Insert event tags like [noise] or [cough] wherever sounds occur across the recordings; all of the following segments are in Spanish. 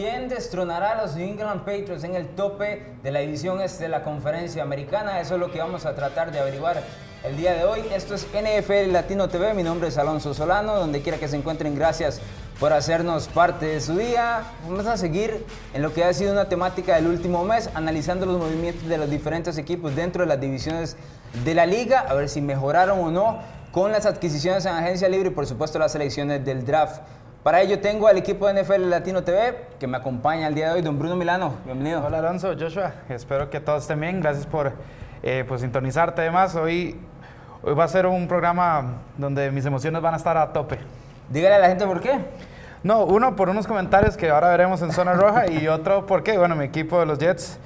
¿Quién destronará a los New England Patriots en el tope de la división este de la conferencia americana? Eso es lo que vamos a tratar de averiguar el día de hoy. Esto es NFL Latino TV. Mi nombre es Alonso Solano. Donde quiera que se encuentren, gracias por hacernos parte de su día. Vamos a seguir en lo que ha sido una temática del último mes, analizando los movimientos de los diferentes equipos dentro de las divisiones de la liga, a ver si mejoraron o no con las adquisiciones en agencia libre y por supuesto las selecciones del draft. Para ello tengo al equipo de NFL Latino TV que me acompaña el día de hoy, don Bruno Milano. Bienvenido. Hola Alonso, Joshua. Espero que todos estén bien. Gracias por eh, pues, sintonizarte. Además, hoy, hoy va a ser un programa donde mis emociones van a estar a tope. Dígale a la gente por qué. No, uno por unos comentarios que ahora veremos en Zona Roja y otro porque, bueno, mi equipo de los Jets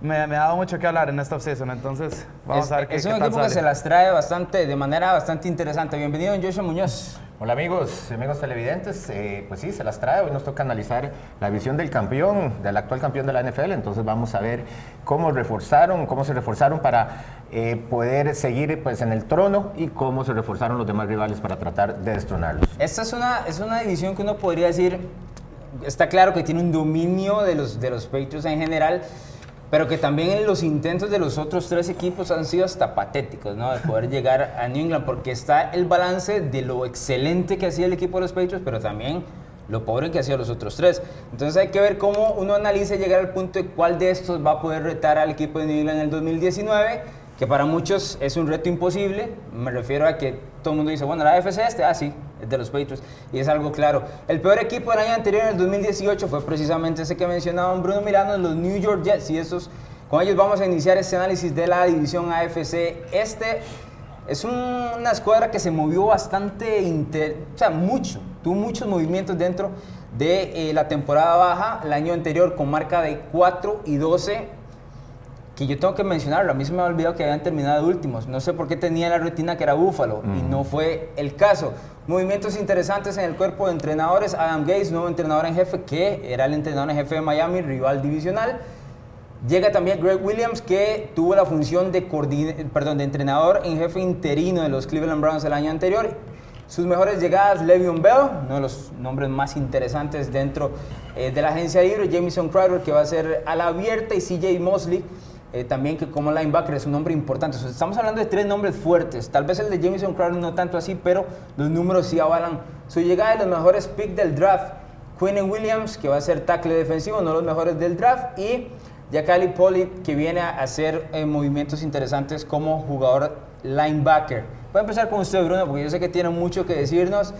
me, me, ha dado mucho que hablar en esta offseason, entonces vamos a ver qué Es un qué equipo tal que sale. se las trae bastante, de manera bastante interesante. Bienvenido, Joshua Muñoz. Hola amigos, amigos televidentes, eh, pues sí, se las trae, hoy nos toca analizar la visión del campeón, del actual campeón de la NFL, entonces vamos a ver cómo reforzaron, cómo se reforzaron para eh, poder seguir pues, en el trono y cómo se reforzaron los demás rivales para tratar de destronarlos. Esta es una, es una división que uno podría decir, está claro que tiene un dominio de los, de los Patriots en general, pero que también los intentos de los otros tres equipos han sido hasta patéticos, ¿no? De poder llegar a New England, porque está el balance de lo excelente que hacía el equipo de los Patriots, pero también lo pobre que hacían los otros tres. Entonces hay que ver cómo uno analiza llegar al punto de cuál de estos va a poder retar al equipo de New England en el 2019, que para muchos es un reto imposible. Me refiero a que todo el mundo dice, bueno, la AFC este, ah, sí, es de los Patriots, y es algo claro. El peor equipo del año anterior, en el 2018, fue precisamente ese que mencionaba Bruno Milano, los New York Jets, y esos, con ellos vamos a iniciar este análisis de la división AFC este. Es un- una escuadra que se movió bastante, inter- o sea, mucho, tuvo muchos movimientos dentro de eh, la temporada baja, el año anterior con marca de 4 y 12, que yo tengo que mencionarlo, a mí se me ha olvidado que habían terminado de últimos, no sé por qué tenía la retina que era Búfalo, y no fue el caso. Movimientos interesantes en el cuerpo de entrenadores, Adam Gates, nuevo entrenador en jefe, que era el entrenador en jefe de Miami, rival divisional, Llega también Greg Williams, que tuvo la función de, perdón, de entrenador en jefe interino de los Cleveland Browns el año anterior. Sus mejores llegadas, Le'Veon Bell, uno de los nombres más interesantes dentro eh, de la agencia libre, Jamison Crowder, que va a ser a la abierta, y CJ Mosley, eh, también que como linebacker es un nombre importante. Estamos hablando de tres nombres fuertes. Tal vez el de Jamison Crowder no tanto así, pero los números sí avalan su llegada de los mejores picks del draft. Quinn Williams, que va a ser tackle defensivo, uno de los mejores del draft, y Yakali Poli, que viene a hacer eh, movimientos interesantes como jugador linebacker. Voy a empezar con usted, Bruno, porque yo sé que tiene mucho que decirnos.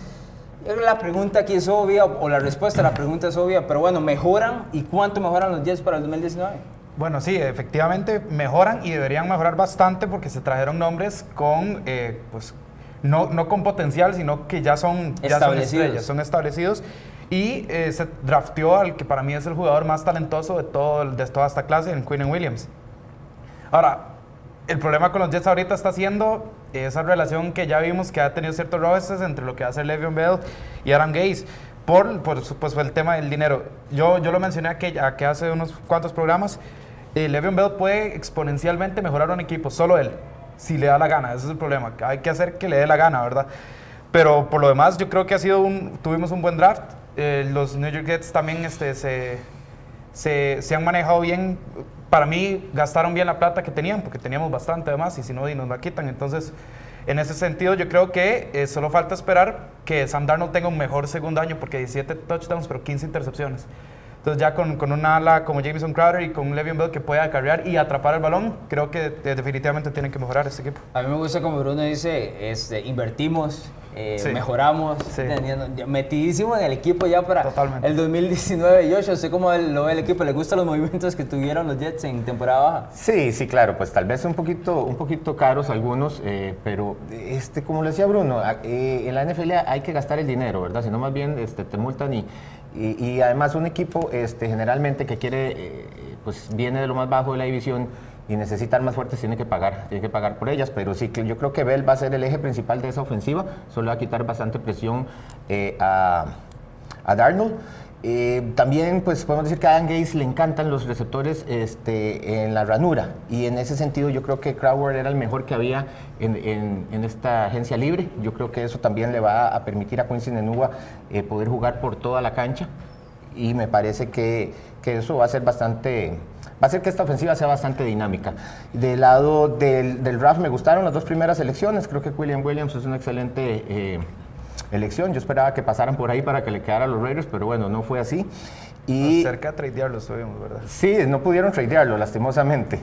La pregunta aquí es obvia, o la respuesta a la pregunta es obvia, pero bueno, ¿mejoran? ¿Y cuánto mejoran los Jets para el 2019? Bueno, sí, efectivamente mejoran y deberían mejorar bastante porque se trajeron nombres con, eh, pues, no, no con potencial, sino que ya son, ya son Establecidos. estrellas, son establecidos. Y eh, se drafteó al que para mí es el jugador más talentoso de, todo, de toda esta clase, en Quinn Williams. Ahora, el problema con los Jets ahorita está siendo esa relación que ya vimos que ha tenido ciertos roces entre lo que hace Le'Veon Bell y Adam Gaze por, por pues, el tema del dinero. Yo, yo lo mencioné aquí, aquí hace unos cuantos programas. Eh, Le'Veon Bell puede exponencialmente mejorar un equipo, solo él, si le da la gana. Ese es el problema. Hay que hacer que le dé la gana, ¿verdad? Pero por lo demás, yo creo que ha sido un, tuvimos un buen draft. Eh, los New York Jets también este, se, se, se han manejado bien. Para mí, gastaron bien la plata que tenían, porque teníamos bastante además, y si no, y nos la quitan. Entonces, en ese sentido, yo creo que eh, solo falta esperar que Sam Darnold tenga un mejor segundo año, porque 17 touchdowns, pero 15 intercepciones. Entonces, ya con, con una ala como Jameson Crowder y con Le'Veon Bell que pueda acarrear y atrapar el balón, creo que eh, definitivamente tienen que mejorar este equipo. A mí me gusta como Bruno dice, este, invertimos, eh, Sí. mejoramos, Sí. metidísimo en el equipo ya para Totalmente. el 2019. Yo, yo sé cómo lo ve el equipo, ¿le gustan los [laughs] movimientos que tuvieron los Jets en temporada baja? Sí, sí, claro, pues tal vez un poquito, un poquito caros algunos, eh, pero este, como le decía Bruno, eh, en la NFL hay que gastar el dinero, ¿verdad? Si no más bien este, te multan y, y, además un equipo este, generalmente que quiere, eh, pues viene de lo más bajo de la división y necesita armas fuertes, tiene que pagar, tiene que pagar por ellas, pero sí, que yo creo que Bell va a ser el eje principal de esa ofensiva, solo va a quitar bastante presión eh, a, a Darnold. Eh, también pues podemos decir que a Adam Gaze le encantan los receptores este, en la ranura y en ese sentido yo creo que Crowder era el mejor que había en, esta agencia libre. Yo creo que eso también le va a permitir a Quincy Nenúa eh, poder jugar por toda la cancha y me parece que, que eso va a ser bastante va a ser que esta ofensiva sea bastante dinámica. Del lado del, del draft me gustaron las dos primeras elecciones, creo que William Williams es una excelente eh, elección, yo esperaba que pasaran por ahí para que le quedara a los Raiders, pero bueno, no fue así. Y, cerca de tradearlo estuvimos, ¿verdad? Sí, no pudieron tradearlo, lastimosamente.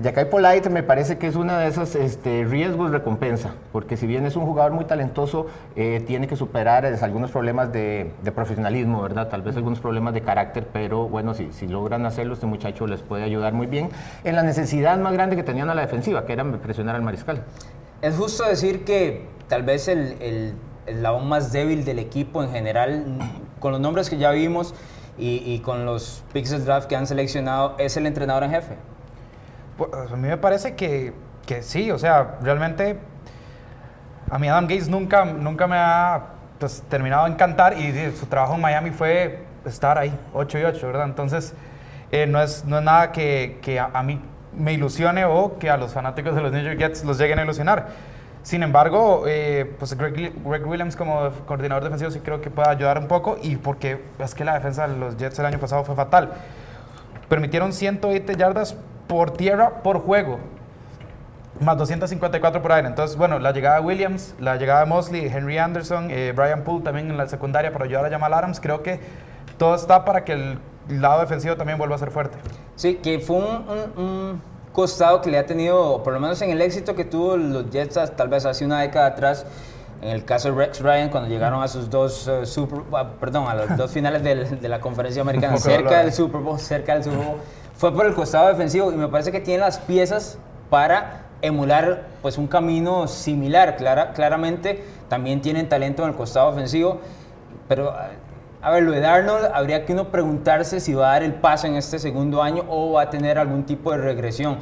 Jackai Polite me parece que es una de esas este, riesgos recompensa, porque si bien es un jugador muy talentoso, eh, tiene que superar algunos problemas de, profesionalismo, ¿verdad? Tal vez algunos problemas de carácter, pero bueno, si, si logran hacerlo, este muchacho les puede ayudar muy bien en la necesidad más grande que tenían a la defensiva, que era presionar al mariscal. Es justo decir que tal vez el, el, el más débil del equipo en general, con los nombres que ya vimos, y, con los pixels draft que han seleccionado, es el entrenador en jefe? Pues, a mí me parece que, que, sí, o sea, realmente a mí Adam Gates nunca, nunca me ha pues, terminado de encantar y su trabajo en Miami fue estar ahí, 8 y 8, ¿verdad? Entonces, eh, no, es, no es nada que, que a, a, mí me ilusione o que a los fanáticos de los New York Jets los lleguen a ilusionar. Sin embargo, eh, pues Greg, Williams como coordinador defensivo sí creo que puede ayudar un poco y porque es que la defensa de los Jets el año pasado fue fatal. Permitieron 120 yardas por tierra por juego, más 254 por aire. Entonces, bueno, la llegada de Williams, la llegada de Mosley, Henry Anderson, eh, Brian Poole también en la secundaria para ayudar a Jamal Adams, creo que todo está para que el lado defensivo también vuelva a ser fuerte. Sí, que fue un costado que le ha tenido, por lo menos en el éxito que tuvo los Jets tal vez hace una década atrás, en el caso de Rex Ryan, cuando llegaron a sus dos uh, Super, ah, perdón, a los dos finales de la conferencia americana, [laughs] cerca del Super Bowl, cerca del Super Bowl, fue por el costado defensivo y me parece que tiene las piezas para emular pues un camino similar. Clara, claramente también tienen talento en el costado ofensivo, pero a ver, lo de Darnold, habría que uno preguntarse si va a dar el paso en este segundo año o va a tener algún tipo de regresión.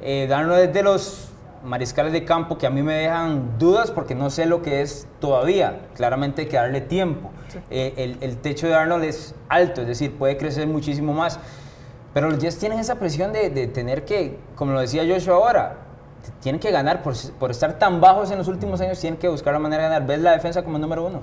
Eh, Darnold es de los mariscales de campo que a mí me dejan dudas porque no sé lo que es todavía. Claramente hay que darle tiempo. Eh, el, techo de Arnold es alto, es decir, puede crecer muchísimo más. Pero los Jets tienen esa presión de, tener que, como lo decía Joshua ahora, tienen que ganar por, por, estar tan bajos en los últimos años, tienen que buscar la manera de ganar. ¿Ves la defensa como número uno?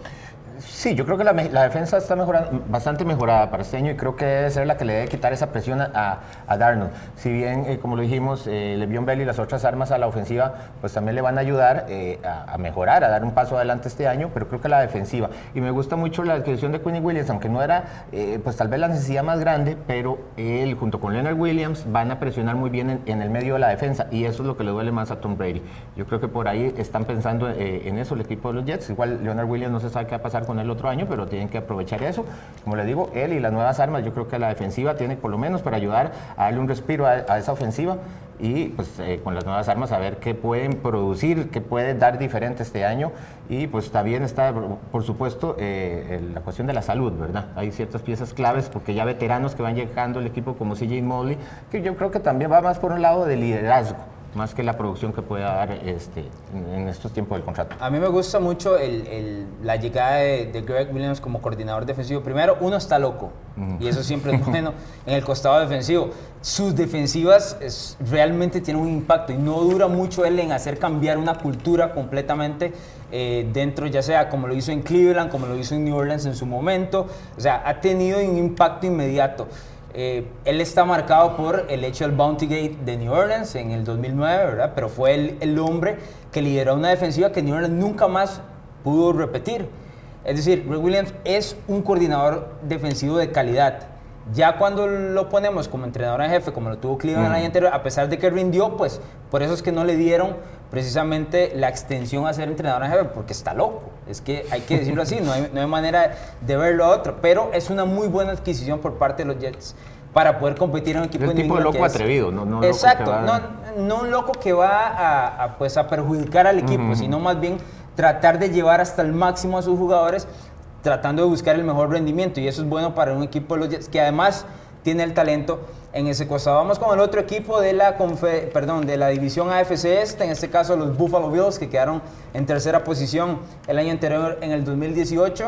Sí, yo creo que la, defensa está mejorando, bastante mejorada para este año y creo que debe ser la que le debe quitar esa presión a, Darnold. Si bien, eh, como lo dijimos, eh, Le'Veon Bell y las otras armas a la ofensiva, pues también le van a ayudar eh, a, mejorar, a dar un paso adelante este año, pero creo que la defensiva. Y me gusta mucho la adquisición de Quinny Williams, aunque no era, eh, pues tal vez la necesidad más grande, pero él junto con Leonard Williams van a presionar muy bien en, el medio de la defensa y eso es lo que le duele más a Tom Brady. Yo creo que por ahí están pensando en eso el equipo de los Jets. Igual Leonard Williams no se sabe qué va a pasar con el otro año, pero tienen que aprovechar eso. Como le digo, él y las nuevas armas, yo creo que la defensiva tiene por lo menos para ayudar a darle un respiro a, esa ofensiva y pues eh, con las nuevas armas a ver qué pueden producir, qué pueden dar diferente este año y pues también está por supuesto eh, la cuestión de la salud, ¿verdad? Hay ciertas piezas claves porque ya veteranos que van llegando el equipo como CJ Mosley, que yo creo que también va más por un lado de liderazgo más que la producción que pueda dar este, en estos tiempos del contrato. A mí me gusta mucho el, la llegada de, Greg Williams como coordinador defensivo. Primero, uno está loco, y eso siempre es [laughs] bueno en el costado defensivo. Sus defensivas realmente tienen un impacto y no dura mucho él en hacer cambiar una cultura completamente eh, dentro, ya sea como lo hizo en Cleveland, como lo hizo en New Orleans en su momento. O sea, ha tenido un impacto inmediato. Eh, él está marcado por el hecho del Bounty Gate de New Orleans en el 2009, ¿verdad? Pero fue el, el hombre que lideró una defensiva que New Orleans nunca más pudo repetir. Es decir, Greg Williams es un coordinador defensivo de calidad. Ya cuando lo ponemos como entrenador en jefe, como lo tuvo Cleveland el año anterior, a pesar de que rindió, pues por eso es que no le dieron precisamente la extensión a ser entrenador en jefe, porque está loco. Es que hay que decirlo así, no hay, no hay manera de verlo a otro. Pero es una muy buena adquisición por parte de los Jets para poder competir en un equipo de tipo de loco atrevido, no, no Exacto, no, no, un loco que va a, pues, a perjudicar al equipo, sino más bien tratar de llevar hasta el máximo a sus jugadores tratando de buscar el mejor rendimiento y eso es bueno para un equipo que además tiene el talento en ese costado. Vamos con el otro equipo de la, perdón, de la división AFC Este, en este caso los Buffalo Bills que quedaron en tercera posición el año anterior en el 2018.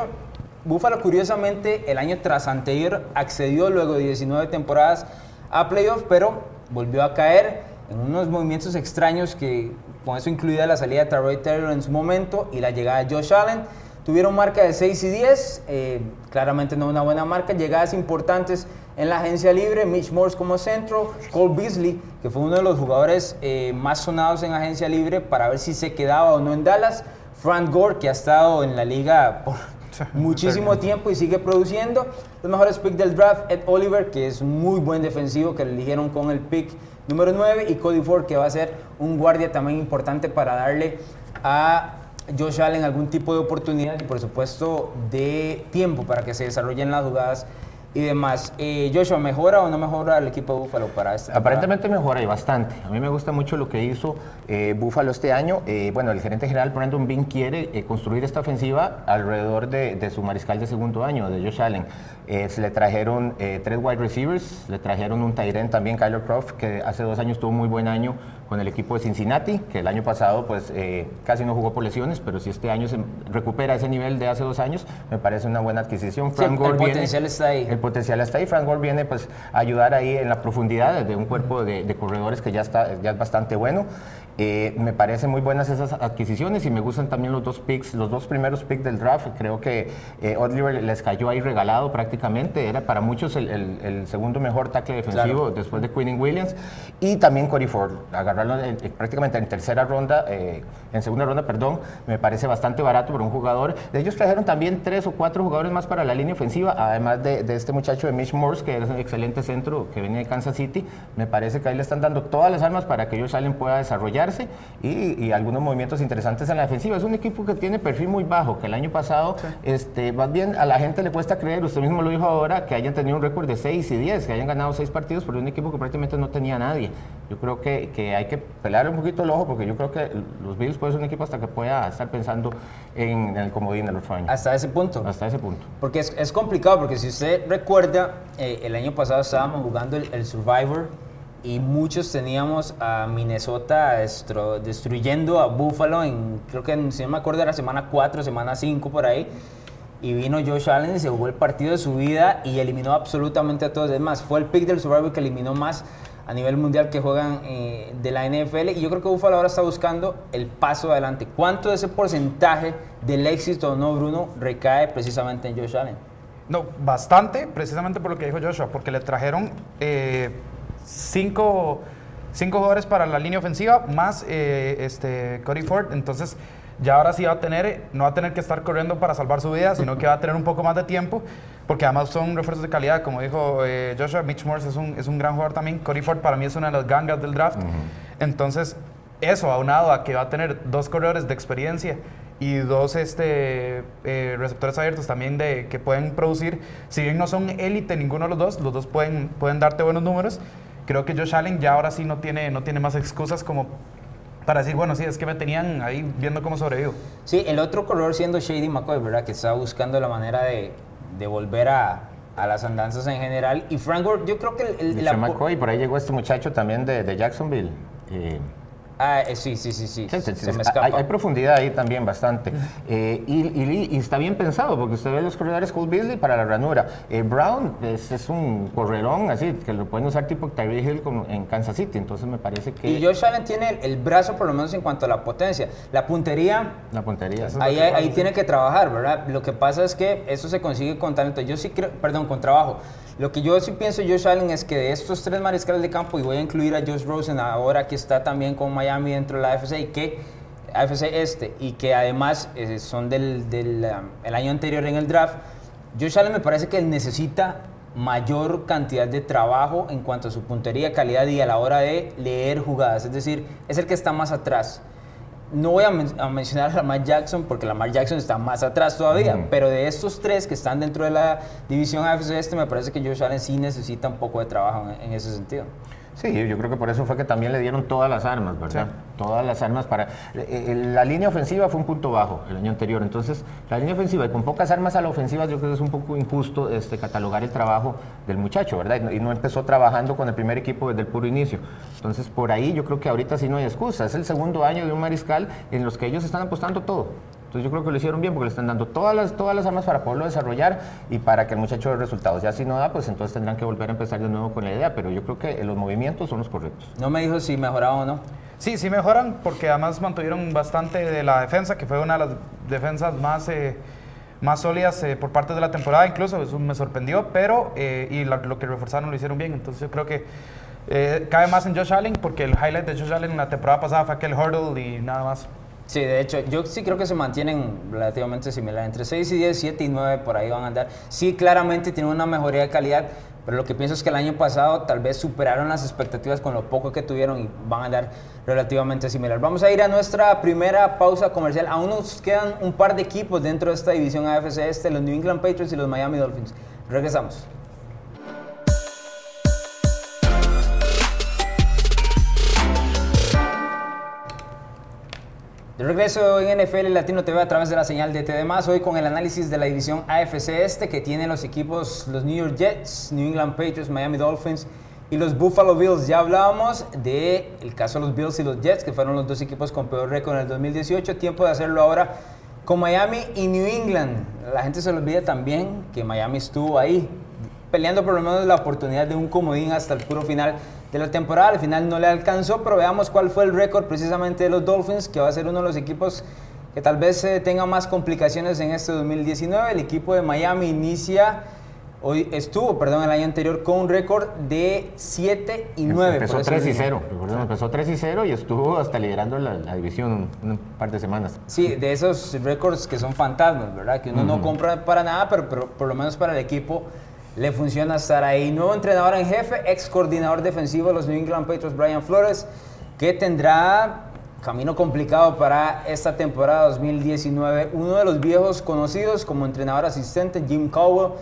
Buffalo curiosamente el año tras anterior accedió luego de 19 temporadas a playoff, pero volvió a caer en unos movimientos extraños que con eso incluida la salida de Tyrod Taylor en su momento y la llegada de Josh Allen Tuvieron marca de 6 y 10, eh, claramente no una buena marca. Llegadas importantes en la agencia libre, Mitch Morse como centro, Cole Beasley, que fue uno de los jugadores eh, más sonados en agencia libre para ver si se quedaba o no en Dallas. Frank Gore, que ha estado en la liga por [laughs] muchísimo tiempo y sigue produciendo. Los mejores picks del draft, Ed Oliver, que es un muy buen defensivo, que le eligieron con el pick número 9, y Cody Ford, que va a ser un guardia también importante para darle a Josh Allen algún tipo de oportunidad y por supuesto de tiempo para que se desarrollen las jugadas y demás. Eh, Joshua, ¿mejora o no mejora el equipo de Búfalo para este? Aparentemente mejora y bastante. A mí me gusta mucho lo que hizo eh, Búfalo este año. Eh, bueno, el gerente general Brandon Bean quiere eh, construir esta ofensiva alrededor de, de, su mariscal de segundo año, de Josh Allen. Se le trajeron tres wide receivers, le trajeron un Tyren también, Kyler Croft, que hace dos años tuvo muy buen año con el equipo de Cincinnati, que el año pasado pues casi no jugó por lesiones, pero si este año se recupera ese nivel de hace dos años, me parece una buena adquisición. Frank sí, Gore el potencial está ahí potencial está ahí. Frank Gore viene pues, a ayudar ahí en la profundidad de un cuerpo de, de corredores que ya, está, ya es bastante bueno. Eh, me parecen muy buenas esas adquisiciones y me gustan también los dos picks, los dos primeros picks del draft. Creo que eh, Oliver les cayó ahí regalado prácticamente. Era para muchos el, el, el segundo mejor tackle defensivo claro. después de Quinn Williams. Y también Corey Ford. Agarrarlo en, prácticamente en tercera ronda, eh, en segunda ronda, perdón, me parece bastante barato para un jugador. De ellos trajeron también tres o cuatro jugadores más para la línea ofensiva, además de, de este muchacho de Mitch Morse, que es un excelente centro que viene de Kansas City. Me parece que ahí le están dando todas las armas para que ellos Allen pueda desarrollar y, y, algunos movimientos interesantes en la defensiva. Es un equipo que tiene perfil muy bajo, que el año pasado, sí. este, más bien a la gente le cuesta creer, usted mismo lo dijo ahora, que hayan tenido un récord de 6 y 10, que hayan ganado 6 partidos, pero un equipo que prácticamente no tenía a nadie. Yo creo que, que hay que pelar un poquito el ojo, porque yo creo que los Bills pueden ser un equipo hasta que pueda estar pensando en, en el comodín del otro año. Hasta ese punto. Hasta ese punto. Porque es, es complicado, porque si usted recuerda, eh, el año pasado estábamos jugando el, el Survivor y muchos teníamos a Minnesota destru destruyendo a Buffalo en, creo que si no me acuerdo, era semana 4, semana 5 por ahí. Y vino Josh Allen y se jugó el partido de su vida y eliminó absolutamente a todos. Es más, fue el pick del Survivor que eliminó más a nivel mundial que juegan eh, de la NFL. Y yo creo que Buffalo ahora está buscando el paso adelante. ¿Cuánto de ese porcentaje del éxito o no, Bruno, recae precisamente en Josh Allen? No, bastante, precisamente por lo que dijo Joshua, porque le trajeron. Eh, cinco, cinco jugadores para la línea ofensiva, más eh, este, Cody Ford. Entonces, ya ahora sí va a tener, no va a tener que estar corriendo para salvar su vida, sino que va a tener un poco más de tiempo, porque además son refuerzos de calidad. Como dijo eh, Joshua, Mitch Morse es un, es un gran jugador también. Cody Ford para mí es una de las gangas del draft. Uh -huh. Entonces, eso aunado a que va a tener dos corredores de experiencia y dos este, eh, receptores abiertos también de, que pueden producir, si bien no son élite ninguno de los dos, los dos pueden, pueden darte buenos números creo que Josh Allen ya ahora sí no tiene, no tiene más excusas como para decir, bueno, sí, es que me tenían ahí viendo cómo sobrevivo. Sí, el otro corredor siendo Shady McCoy, ¿verdad? Que está buscando la manera de, de volver a, a, las andanzas en general. Y Frank Gore, yo creo que... El, el la... McCoy, por ahí llegó este muchacho también de, de Jacksonville. Eh, Ah, eh, sí, sí, sí, sí. sí, sí se me escapa. Hay, hay, profundidad ahí también bastante. Eh, y, y, y, está bien pensado, porque usted ve los corredores Cole Beasley para la ranura. Eh, Brown es, es, un correrón así, que lo pueden usar tipo Tyree Hill como en Kansas City. Entonces me parece que. Y Josh Allen tiene el, el, brazo, por lo menos en cuanto a la potencia. La puntería. La puntería. Ahí, ahí, ahí tiene que trabajar, ¿verdad? Lo que pasa es que eso se consigue con talento. Yo sí creo, perdón, con trabajo. Lo que yo sí pienso, Josh Allen, es que de estos tres mariscales de campo, y voy a incluir a Josh Rosen ahora que está también con Miami dentro de la AFC, y que AFC este, y que además eh, son del, del um, año anterior en el draft, Josh Allen me parece que necesita mayor cantidad de trabajo en cuanto a su puntería, calidad y a la hora de leer jugadas. Es decir, es el que está más atrás no voy a, men a, mencionar a Lamar Jackson porque Lamar Jackson está más atrás todavía, pero de estos tres que están dentro de la división AFC este, me parece que Josh Allen sí necesita un poco de trabajo en, en ese sentido. Sí, yo creo que por eso fue que también le dieron todas las armas, ¿verdad? Sí. Todas las armas para... Eh, la línea ofensiva fue un punto bajo el año anterior, entonces la línea ofensiva y con pocas armas a la ofensiva yo creo que es un poco injusto este, catalogar el trabajo del muchacho, ¿verdad? Y no empezó trabajando con el primer equipo desde el puro inicio. Entonces por ahí yo creo que ahorita sí no hay excusa, es el segundo año de un mariscal en los que ellos están apostando todo. Entonces yo creo que lo hicieron bien porque le están dando todas las, todas las armas para poderlo desarrollar y para que el muchacho dé resultados. Ya si no da, pues entonces tendrán que volver a empezar de nuevo con la idea, pero yo creo que los movimientos son los correctos. No me dijo si mejoraba o no. Sí, sí mejoran porque además mantuvieron bastante de la defensa, que fue una de las defensas más, eh, más sólidas eh, por parte de la temporada, incluso eso me sorprendió, pero eh, y lo, lo que reforzaron lo hicieron bien, entonces yo creo que eh, cabe más en Josh Allen porque el highlight de Josh Allen en la temporada pasada fue aquel hurdle y nada más. Sí, de hecho, yo sí creo que se mantienen relativamente similar. Entre 6 y 10, 7 y 9 por ahí van a andar. Sí, claramente tienen una mejoría de calidad, pero lo que pienso es que el año pasado tal vez superaron las expectativas con lo poco que tuvieron y van a andar relativamente similar. Vamos a ir a nuestra primera pausa comercial. Aún nos quedan un par de equipos dentro de esta división AFC este, los New England Patriots y los Miami Dolphins. Regresamos. De regreso en NFL Latino TV a través de la señal de TD+, hoy con el análisis de la división AFC Este que tienen los equipos los New York Jets, New England Patriots, Miami Dolphins y los Buffalo Bills. Ya hablábamos del el caso de los Bills y los Jets, que fueron los dos equipos con peor récord en el 2018. Tiempo de hacerlo ahora con Miami y New England. La gente se le olvida también que Miami estuvo ahí peleando por lo menos la oportunidad de un comodín hasta el puro final de la temporada. Al final no le alcanzó, pero veamos cuál fue el récord precisamente de los Dolphins, que va a ser uno de los equipos que tal vez eh, tenga más complicaciones en este 2019. El equipo de Miami inicia, hoy estuvo, perdón, el año anterior con un récord de 7 y 9. Empezó por eso 3 y les digo. 0. Recordemos, empezó 3 y 0 y estuvo hasta liderando la, la división un, par de semanas. Sí, de esos récords que son fantasmas, ¿verdad? Que uno no compra para nada, pero, pero por lo menos para el equipo le funciona estar ahí. Nuevo entrenador en jefe, ex coordinador defensivo de los New England Patriots, Brian Flores, que tendrá camino complicado para esta temporada 2019. Uno de los viejos conocidos como entrenador asistente, Jim Caldwell,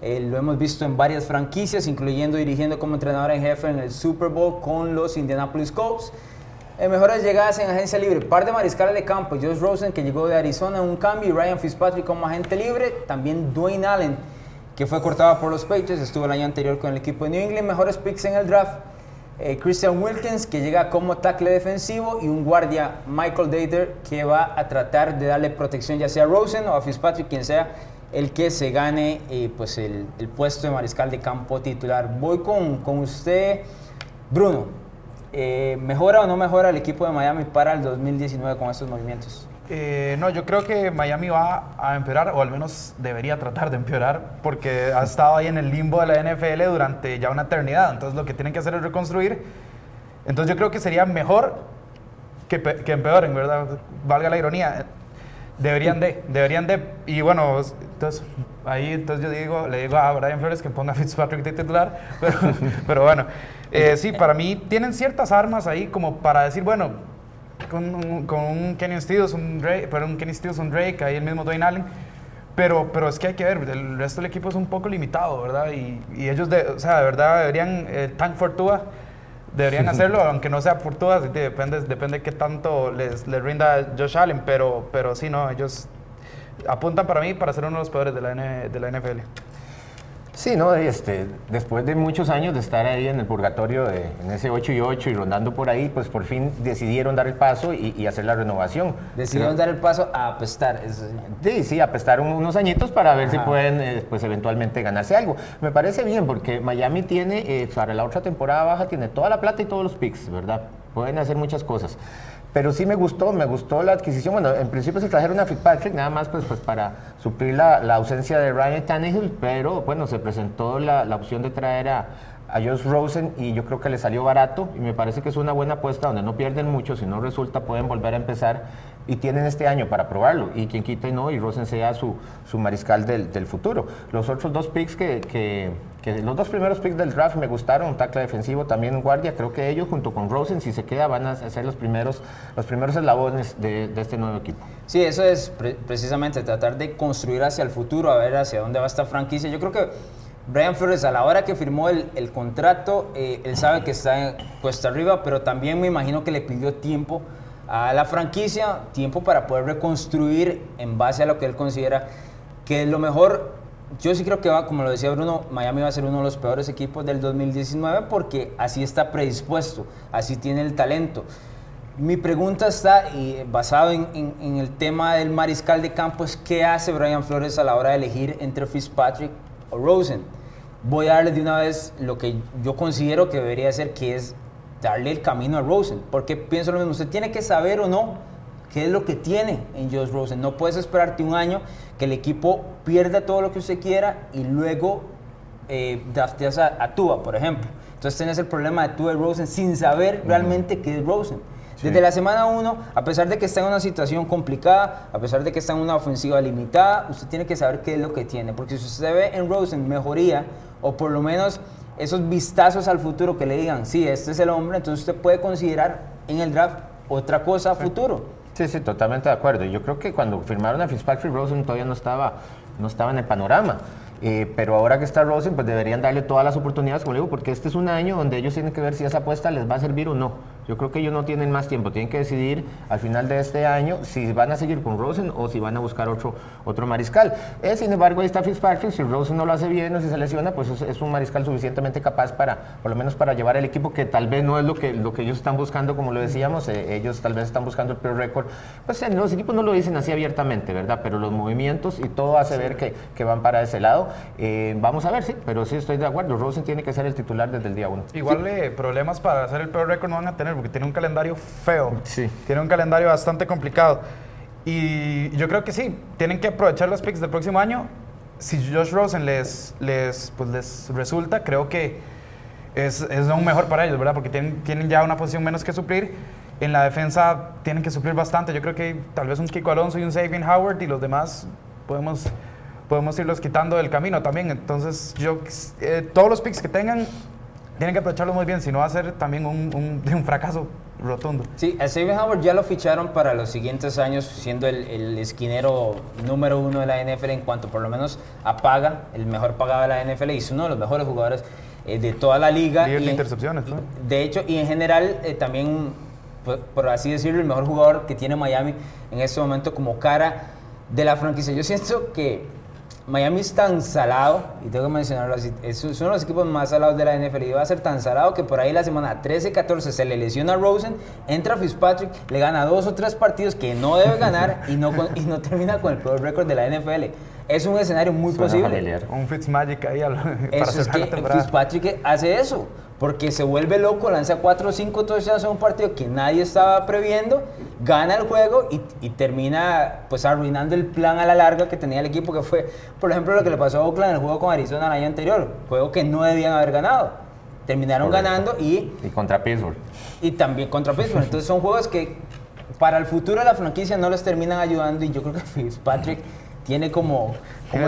eh, lo hemos visto en varias franquicias, incluyendo dirigiendo como entrenador en jefe en el Super Bowl con los Indianapolis Colts. Eh, mejores llegadas en agencia libre, par de mariscales de campo, Josh Rosen que llegó de Arizona un cambio Ryan Fitzpatrick como agente libre, también Dwayne Allen que fue cortado por los Patriots, estuvo el año anterior con el equipo de New England, mejores picks en el draft, eh, Christian Wilkins que llega como tackle defensivo y un guardia Michael Dater que va a tratar de darle protección ya sea a Rosen o a Fitzpatrick, quien sea el que se gane eh, pues el, puesto de mariscal de campo titular. Voy con, con usted, Bruno. Eh, ¿Mejora o no mejora el equipo de Miami para el 2019 con estos movimientos? Eh, no, yo creo que Miami va a empeorar, o al menos debería tratar de empeorar, porque ha estado ahí en el limbo de la NFL durante ya una eternidad. Entonces lo que tienen que hacer es reconstruir. Entonces yo creo que sería mejor que, que empeoren, ¿verdad? Valga la ironía. Deberían de, deberían de. Y bueno, entonces ahí entonces yo digo, le digo a Brian Flores que ponga a Fitzpatrick de titular. [laughs] Pero, pero bueno, eh, sí, para mí tienen ciertas armas ahí como para decir, bueno, con, un- con un Kenny Stills, un Drake, pero un Kenny Stills, un Drake, ahí el mismo Dwayne Allen. Pero, pero es que hay que ver, el resto del equipo es un poco limitado, ¿verdad? Y, y ellos, de, o sea, de verdad deberían, eh, Tank Fortua, deberían [laughs] hacerlo, aunque no sea Fortua, depende, depende qué tanto les, les rinda Josh Allen, pero, pero sí, no, ellos apuntan para mí para ser uno de los peores de la, N- de la NFL. Sí, no, este, después de muchos años de estar ahí en el purgatorio, de- en ese 8 y 8 y rondando por ahí, pues por fin decidieron dar el paso y, y hacer la renovación. Decidieron dar el paso a apestar. sí. Sí, apestaron unos añitos para ver si pueden eh, pues eventualmente ganarse algo. Me parece bien porque Miami tiene, eh, para la otra temporada baja, tiene toda la plata y todos los picks, ¿verdad? Pueden hacer muchas cosas. Pero sí me gustó, me gustó la adquisición. Bueno, en principio se trajeron a Fitzpatrick nada más pues, pues para suplir la, la ausencia de Ryan Tannehill, pero bueno, se presentó la, la opción de traer a, a Josh Rosen y yo creo que le salió barato y me parece que es una buena apuesta donde no pierden mucho, si no resulta pueden volver a empezar y tienen este año para probarlo y quien quita y no y Rosen sea su, su mariscal del, del futuro. Los otros dos picks que, que, que- los dos primeros picks del draft me gustaron, un tackle defensivo, también un guardia, creo que ellos junto con Rosen si se queda van a ser los primeros, los primeros eslabones de, de este nuevo equipo. Sí, eso es pre- precisamente tratar de construir hacia el futuro, a ver hacia dónde va esta franquicia. Yo creo que Brian Flores, a la hora que firmó el, el contrato, eh, él sabe que está en cuesta arriba, pero también me imagino que le pidió tiempo a la franquicia, tiempo para poder reconstruir en base a lo que él considera que es lo mejor. Yo sí creo que va, como lo decía Bruno, Miami va a ser uno de los peores equipos del 2019 porque así está predispuesto, así tiene el talento. Mi pregunta está, y basado en, el tema del mariscal de campo, es qué hace Brian Flores a la hora de elegir entre Fitzpatrick o Rosen. Voy a darle de una vez lo que yo considero que debería ser, que es darle el camino a Rosen. Porque pienso lo mismo, usted tiene que saber o no qué es lo que tiene en Josh Rosen. No puedes esperarte un año que el equipo pierda todo lo que usted quiera y luego eh, drafteas a, a Tua, por ejemplo. Entonces tienes el problema de Tua y Rosen sin saber realmente qué es Rosen. Desde la semana 1, a pesar de que está en una situación complicada, a pesar de que está en una ofensiva limitada, usted tiene que saber qué es lo que tiene. Porque si usted ve en Rosen mejoría, o por lo menos esos vistazos al futuro que le digan, sí, este es el hombre, entonces usted puede considerar en el draft otra cosa a futuro. Sí, sí, totalmente de acuerdo. Yo creo que cuando firmaron a Fitzpatrick Rosen todavía no estaba, no estaba en el panorama. Eh, pero ahora que está Rosen, pues deberían darle todas las oportunidades, como le digo, porque este es un año donde ellos tienen que ver si esa apuesta les va a servir o no. Yo creo que ellos no tienen más tiempo, tienen que decidir al final de este año si van a seguir con Rosen o si van a buscar otro, otro mariscal. Eh, sin embargo, ahí está Fitzpatrick, si Rosen no lo hace bien o si se lesiona, pues es, un mariscal suficientemente capaz para, por lo menos para llevar el equipo, que tal vez no es lo que, lo que ellos están buscando, como lo decíamos, eh, ellos tal vez están buscando el peor récord. Pues los equipos no lo dicen así abiertamente, ¿verdad? Pero los movimientos y todo hace ver que, que, van para ese lado. Eh, vamos a ver, sí, pero sí estoy de acuerdo, Rosen tiene que ser el titular desde el día uno. Igual sí. problemas para hacer el peor récord no van a tener, porque tiene un calendario feo. Sí. Tiene un calendario bastante complicado. Y yo creo que sí, tienen que aprovechar los picks del próximo año. Si Josh Rosen les, les, pues les resulta, creo que es, es aún mejor para ellos, ¿verdad? Porque tienen, tienen ya una posición menos que suplir. En la defensa tienen que suplir bastante. Yo creo que tal vez un Kiko Alonso y un Saving Howard y los demás podemos, podemos irlos quitando del camino también. Entonces, yo, eh, todos los picks que tengan, tienen que aprovecharlo muy bien, si no va a ser también un, un, [laughs] un fracaso rotundo. Sí, a Steven Howard ya lo ficharon para los siguientes años, siendo el, el, esquinero número uno de la NFL en cuanto por lo menos apaga, el mejor pagado de la NFL y es uno de los mejores jugadores eh, de toda la liga. Y de intercepciones, ¿no? De hecho, y en general eh, también, por, por, así decirlo, el mejor jugador que tiene Miami en este momento como cara de la franquicia. Yo siento que Miami es tan salado, y tengo que mencionarlo así, es uno de los equipos más salados de la NFL y va a ser tan salado que por ahí la semana 13-14 se le lesiona a Rosen, entra Fitzpatrick, le gana dos o tres partidos que no debe ganar y no, y no termina con el peor récord de la NFL. Es un escenario muy Suena posible. familiar. Un Fitzmagic ahí al, [laughs] para Eso es que temporada. Fitzpatrick hace eso, porque se vuelve loco, lanza 4 o 5 touchdowns en un partido que nadie estaba previendo, gana el juego y, y, termina pues arruinando el plan a la larga que tenía el equipo, que fue, por ejemplo, lo que le pasó a Oakland en el juego con Arizona el año anterior, juego que no debían haber ganado. Terminaron Correcto. ganando y, Y contra Pittsburgh. y también contra Pittsburgh. Entonces son juegos que para el futuro de la franquicia no les terminan ayudando y yo creo que Fitzpatrick tiene como,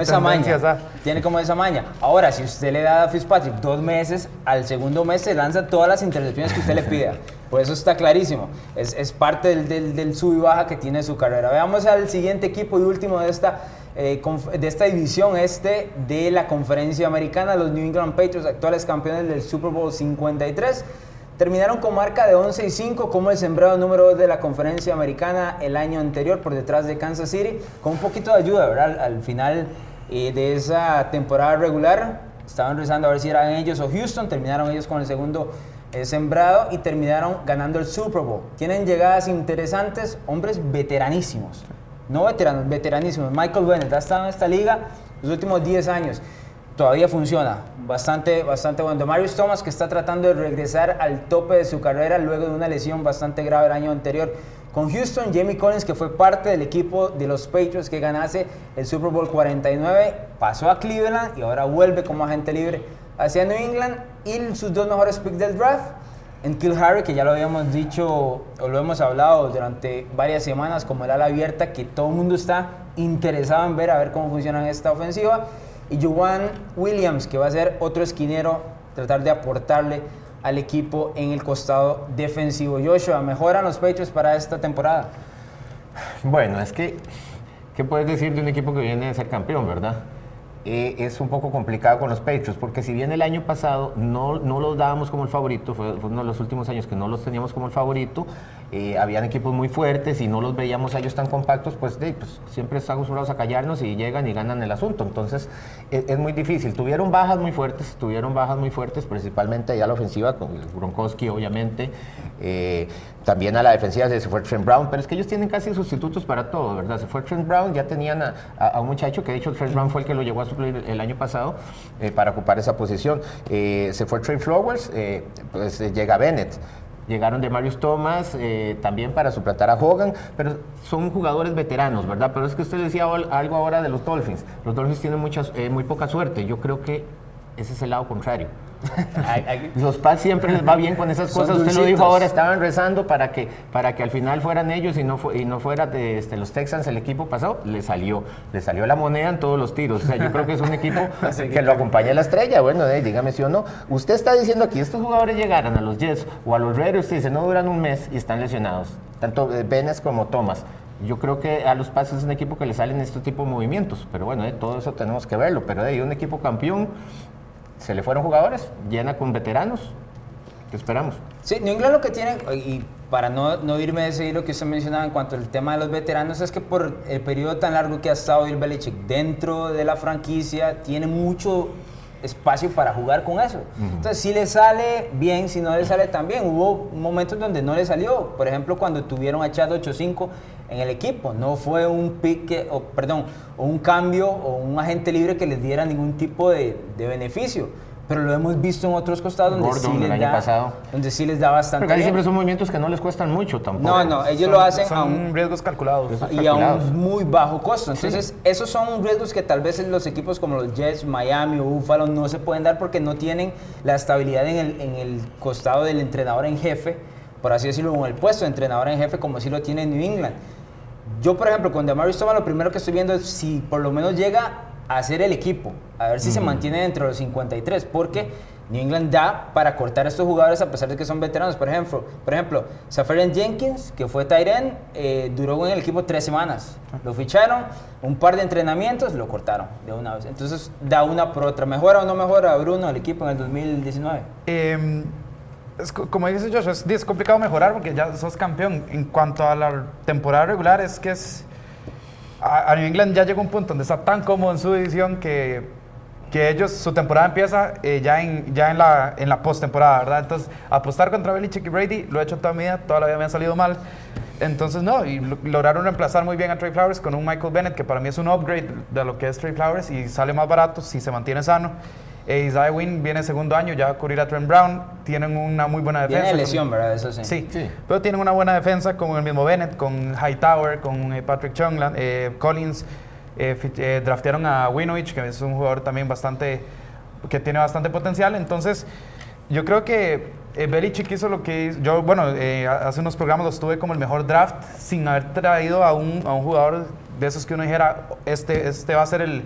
esa maña. tendencias a- Tiene como esa maña. Ahora, si usted le da a Fitzpatrick dos meses, al segundo mes se lanza todas las intercepciones que usted le pida. Por eso está clarísimo. Es, es parte del, del, del sub y baja que tiene su carrera. Veamos al siguiente equipo y último de esta, eh, de esta división este de la conferencia americana, los New England Patriots, actuales campeones del Super Bowl 53. Terminaron con marca de 11 y 5 como el sembrado número 2 de la conferencia americana el año anterior por detrás de Kansas City, con un poquito de ayuda, ¿verdad? Al, al final eh, de esa temporada regular estaban rezando a ver si eran ellos o Houston, terminaron ellos con el segundo eh, sembrado y terminaron ganando el Super Bowl. Tienen llegadas interesantes, hombres veteranísimos, no veteranos, veteranísimos. Michael Bennett ha estado en esta liga los últimos 10 años todavía funciona. Bastante, bastante bueno. Marius Thomas, que está tratando de regresar al tope de su carrera luego de una lesión bastante grave el año anterior. Con Houston, Jamie Collins, que fue parte del equipo de los Patriots que ganase el Super Bowl 49, pasó a Cleveland y ahora vuelve como agente libre hacia New England. Y sus dos mejores picks del draft, en Kill Harry, que ya lo habíamos dicho o lo hemos hablado durante varias semanas, como el ala abierta, que todo el mundo está interesado en ver a ver cómo funciona esta ofensiva y Juwan Williams, que va a ser otro esquinero, tratar de aportarle al equipo en el costado defensivo. Joshua, ¿mejoran los Patriots para esta temporada? Bueno, es que, ¿qué puedes decir de un equipo que viene de ser campeón, verdad? Eh, es un poco complicado con los Patriots, porque si bien el año pasado no, no los dábamos como el favorito, fue, uno de los últimos años que no los teníamos como el favorito, eh, habían equipos muy fuertes y no los veíamos a ellos tan compactos, pues, pues siempre están acostumbrados a callarnos y llegan y ganan el asunto. Entonces es, es, muy difícil. Tuvieron bajas muy fuertes, tuvieron bajas muy fuertes, principalmente ya la ofensiva, con Gronkowski obviamente, eh, también a la defensiva se fue Trent Brown, pero es que ellos tienen casi sustitutos para todo, ¿verdad? Se fue Trent Brown, ya tenían a, un muchacho que de hecho Trent Brown fue el que lo llevó a suplir el año pasado eh, para ocupar esa posición. Eh, se fue Trey Flowers, eh, pues llega Bennett. Llegaron de Marius Thomas eh, también para suplantar a Hogan, pero son jugadores veteranos, ¿verdad? Pero es que usted decía algo ahora de los Dolphins. Los Dolphins tienen muchas, eh, muy poca suerte. Yo creo que ese es el lado contrario. [laughs] Los Pats siempre les va bien con esas cosas. Usted lo dijo ahora, estaban rezando para que, para que al final fueran ellos y no, y no fuera de este, los Texans el equipo pasado. Le salió, le salió la moneda en todos los tiros. O sea, yo creo que es un equipo [laughs] que lo acompaña la estrella. Bueno, eh, dígame si o no. Usted está diciendo que estos jugadores llegaran a los Jets o a los Raiders, usted dice, no duran un mes y están lesionados. Tanto Benes eh, como Thomas. Yo creo que a los Pats es un equipo que le salen este tipo de movimientos, pero bueno, eh, todo eso tenemos que verlo. Pero hay un equipo campeón se le fueron jugadores, llena con veteranos. ¿Qué esperamos? Sí, New England lo que tiene, y para no, no irme de seguir lo que usted mencionaba en cuanto al tema de los veteranos, es que por el periodo tan largo que ha estado Bill Belichick dentro de la franquicia, tiene mucho espacio para jugar con eso. Entonces, si le sale bien, si no le sale tan bien. Hubo momentos donde no le salió. Por ejemplo, cuando tuvieron a Chad 8-5 en el equipo. No fue un pique, o, perdón, o un cambio o un agente libre que les diera ningún tipo de, de beneficio pero lo hemos visto en otros costados donde, sí, les da, donde sí les da bastante. Porque siempre son movimientos que no les cuestan mucho tampoco. No, no, ellos lo hacen son a un, riesgos calculados. Y a un muy bajo costo. Entonces, esos son riesgos que tal vez los equipos como los Jets, Miami o Buffalo no se pueden dar porque no tienen la estabilidad en el, en el costado del entrenador en jefe, por así decirlo, en el puesto de entrenador en jefe como si lo tiene New England. Yo, por ejemplo, con Demario Thomas lo primero que estoy viendo es si por lo menos llega hacer el equipo, a ver si se mantiene dentro de los 53, porque New England da para cortar a estos jugadores a pesar de que son veteranos. Por ejemplo, por ejemplo Safarian Jenkins, que fue Tyren, eh, duró en el equipo tres semanas. Lo ficharon, un par de entrenamientos, lo cortaron de una vez. Entonces, da una por otra. ¿Mejora o no mejora Bruno el equipo en el 2019? Eh, como dice Joshua, es, complicado mejorar porque ya sos campeón. En cuanto a la temporada regular, es que es. A, New England ya llegó un punto donde está tan cómodo en su división que, que ellos, su temporada empieza eh, ya, en, ya en la, en la postemporada, ¿verdad? Entonces, apostar contra Belichick y Brady lo he hecho toda mi vida, toda la vida me ha salido mal. Entonces, no, y lograron reemplazar muy bien a Trey Flowers con un Michael Bennett, que para mí es un upgrade de lo que es Trey Flowers y sale más barato si se mantiene sano. Eh, Isaiah Wynn viene segundo año, ya va a cubrir a Trent Brown. Tienen una muy buena defensa. Tiene lesión, ¿verdad? Eso sí. sí. Pero tienen una buena defensa con el mismo Bennett, con Hightower, con eh, Patrick Chungland, eh, Collins. Eh, draftearon a Winovich, que es un jugador también bastante. que tiene bastante potencial. Entonces, yo creo que Belichick hizo lo que Yo, bueno, hace unos programas lo estuve como el mejor draft sin haber traído a un, a un jugador de esos que uno dijera, este, este va a ser el,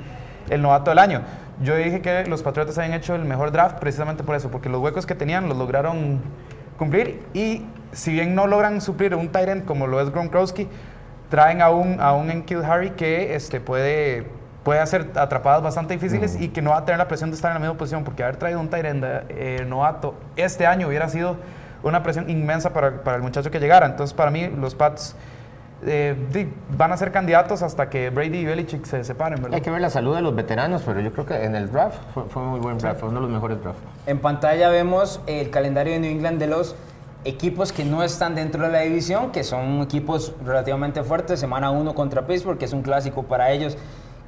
el novato del año. Yo dije que los Patriotas habían hecho el mejor draft precisamente por eso, porque los huecos que tenían los lograron cumplir y si bien no logran suplir un Tyrant como lo es Gronkowski, traen a un, a un Enkil Harry que este, puede, puede hacer atrapadas bastante difíciles y que no va a tener la presión de estar en la misma posición, porque haber traído un Tyrant eh, novato este año hubiera sido una presión inmensa para, para el muchacho que llegara. Entonces, para mí, los Pats eh, van a ser candidatos hasta que Brady y Belichick se separen, ¿verdad? Hay que ver la salud de los veteranos, pero yo creo que en el draft fue, fue muy buen draft, fue uno de los mejores drafts. En pantalla vemos el calendario de New England de los equipos que no están dentro de la división, que son equipos relativamente fuertes. Semana 1 contra Pittsburgh, que es un clásico para ellos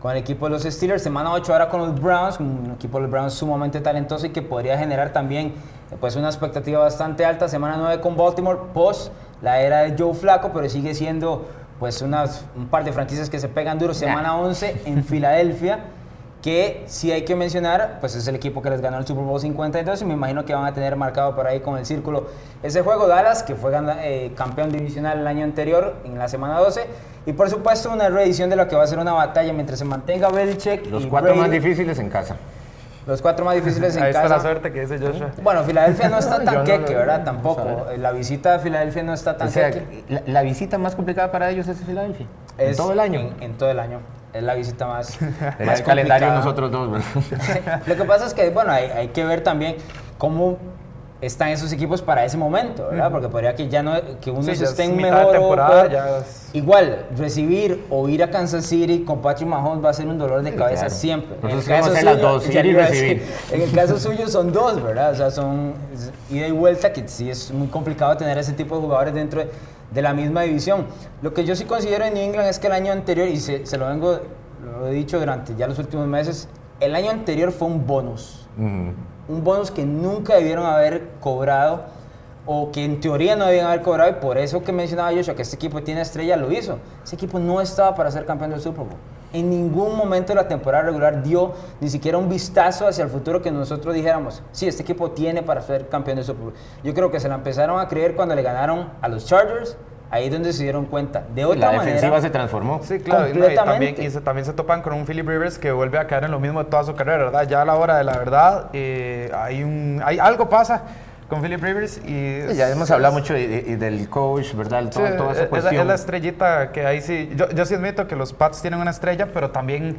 con el equipo de los Steelers. Semana 8 ahora con los Browns, un equipo de los Browns sumamente talentoso y que podría generar también pues, una expectativa bastante alta. Semana 9 con Baltimore, post la era de Joe Flaco, pero sigue siendo pues unas, un par de franquicias que se pegan duro. Semana 11 en [laughs] Filadelfia, que si hay que mencionar, pues es el equipo que les ganó el Super Bowl 52 y me imagino que van a tener marcado por ahí con el círculo ese juego. Dallas, que fue eh, campeón divisional el año anterior, en la semana 12. Y por supuesto una reedición de lo que va a ser una batalla mientras se mantenga Belichick. Los cuatro más difíciles en casa. Los cuatro más difíciles en Ahí casa. está la suerte que dice Joshua. Bueno, Filadelfia no está [laughs] tan queque, ¿verdad? Tampoco. La visita a Filadelfia no está tan o sea, queque. La, visita más complicada para ellos es Filadelfia. en todo el año. En, todo el año. Es la visita más. [laughs] más el calendario nosotros dos, ¿verdad? [laughs] Lo que pasa es que, bueno, hay, hay que ver también cómo están esos equipos para ese momento, ¿verdad? Porque podría que ya no que uno se esté en mejor temporada, ya igual recibir o ir a Kansas City con Patrick Mahomes va a ser un dolor de cabeza siempre. En el, caso suyo, las dos, ir y recibir. en el caso suyo son dos, ¿verdad? O sea, son ida y vuelta que sí es muy complicado tener ese tipo de jugadores dentro de, la misma división. Lo que yo sí considero en New England es que el año anterior y se, se lo vengo lo he dicho durante ya los últimos meses, el año anterior fue un bonus un bonus que nunca debieron haber cobrado o que en teoría no debían haber cobrado y por eso que mencionaba Joshua que este equipo tiene estrella lo hizo. Ese equipo no estaba para ser campeón del Super Bowl. En ningún momento de la temporada regular dio ni siquiera un vistazo hacia el futuro que nosotros dijéramos, sí, este equipo tiene para ser campeón del Super Bowl. Yo creo que se la empezaron a creer cuando le ganaron a los Chargers, ahí es donde se dieron cuenta. De otra La manera, defensiva se transformó. Sí, claro, y, no, y Completamente. también, y se, también se topan con un Philip Rivers que vuelve a caer en lo mismo de toda su carrera, ¿verdad? Ya a la hora de la verdad, eh, hay, un, hay algo pasa con Philip Rivers y... Sí, Ya hemos hablado mucho de- de- del coach, ¿verdad? Sí, Toda, toda es- esa es, la- es cuestión. la estrellita que ahí sí. Yo, yo sí admito que los Pats tienen una estrella, pero también.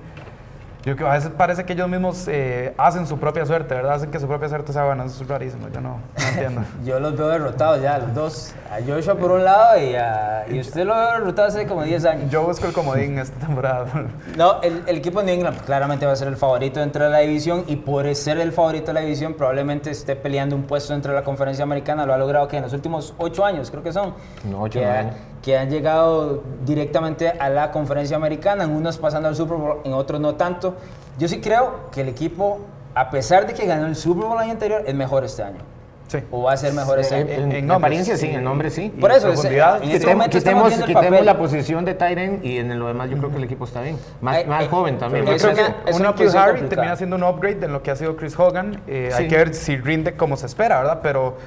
Yo que a veces parece que ellos mismos eh, hacen su propia suerte, ¿verdad? Hacen que su propia suerte sea buena. Eso es rarísimo. Yo no, no entiendo. [laughs] Yo los veo derrotados ya, los dos. A Joshua por un lado y, a, y usted lo veo derrotado hace como 10 años. Yo busco el comodín esta temporada. [laughs] No, el, el equipo de New England claramente va a ser el favorito dentro de la división y por ser el favorito de la división probablemente esté peleando un puesto dentro de la conferencia americana. Lo ha logrado que en los últimos ocho años, creo que son, No, ocho, que, nueve ha- años. Que han llegado directamente a la conferencia americana, en unos pasando al Super Bowl, en otros no tanto. Yo sí creo que el equipo, a pesar de que ganó el Super Bowl el año anterior, es mejor este año. Sí. O va a ser mejor este En, año. en- en en apariencia sí, sí. en nombre sí. Por eso, es- en este Quitemos, quitemos, la posición de Tyren y en lo demás yo creo que el equipo está bien. Más, Ay, más ay, joven también. Yo creo que una posición Harry termina siendo un upgrade en lo que ha sido Chris Hogan. Eh, Hay Sí. que ver si rinde como se espera, ¿verdad? Pero,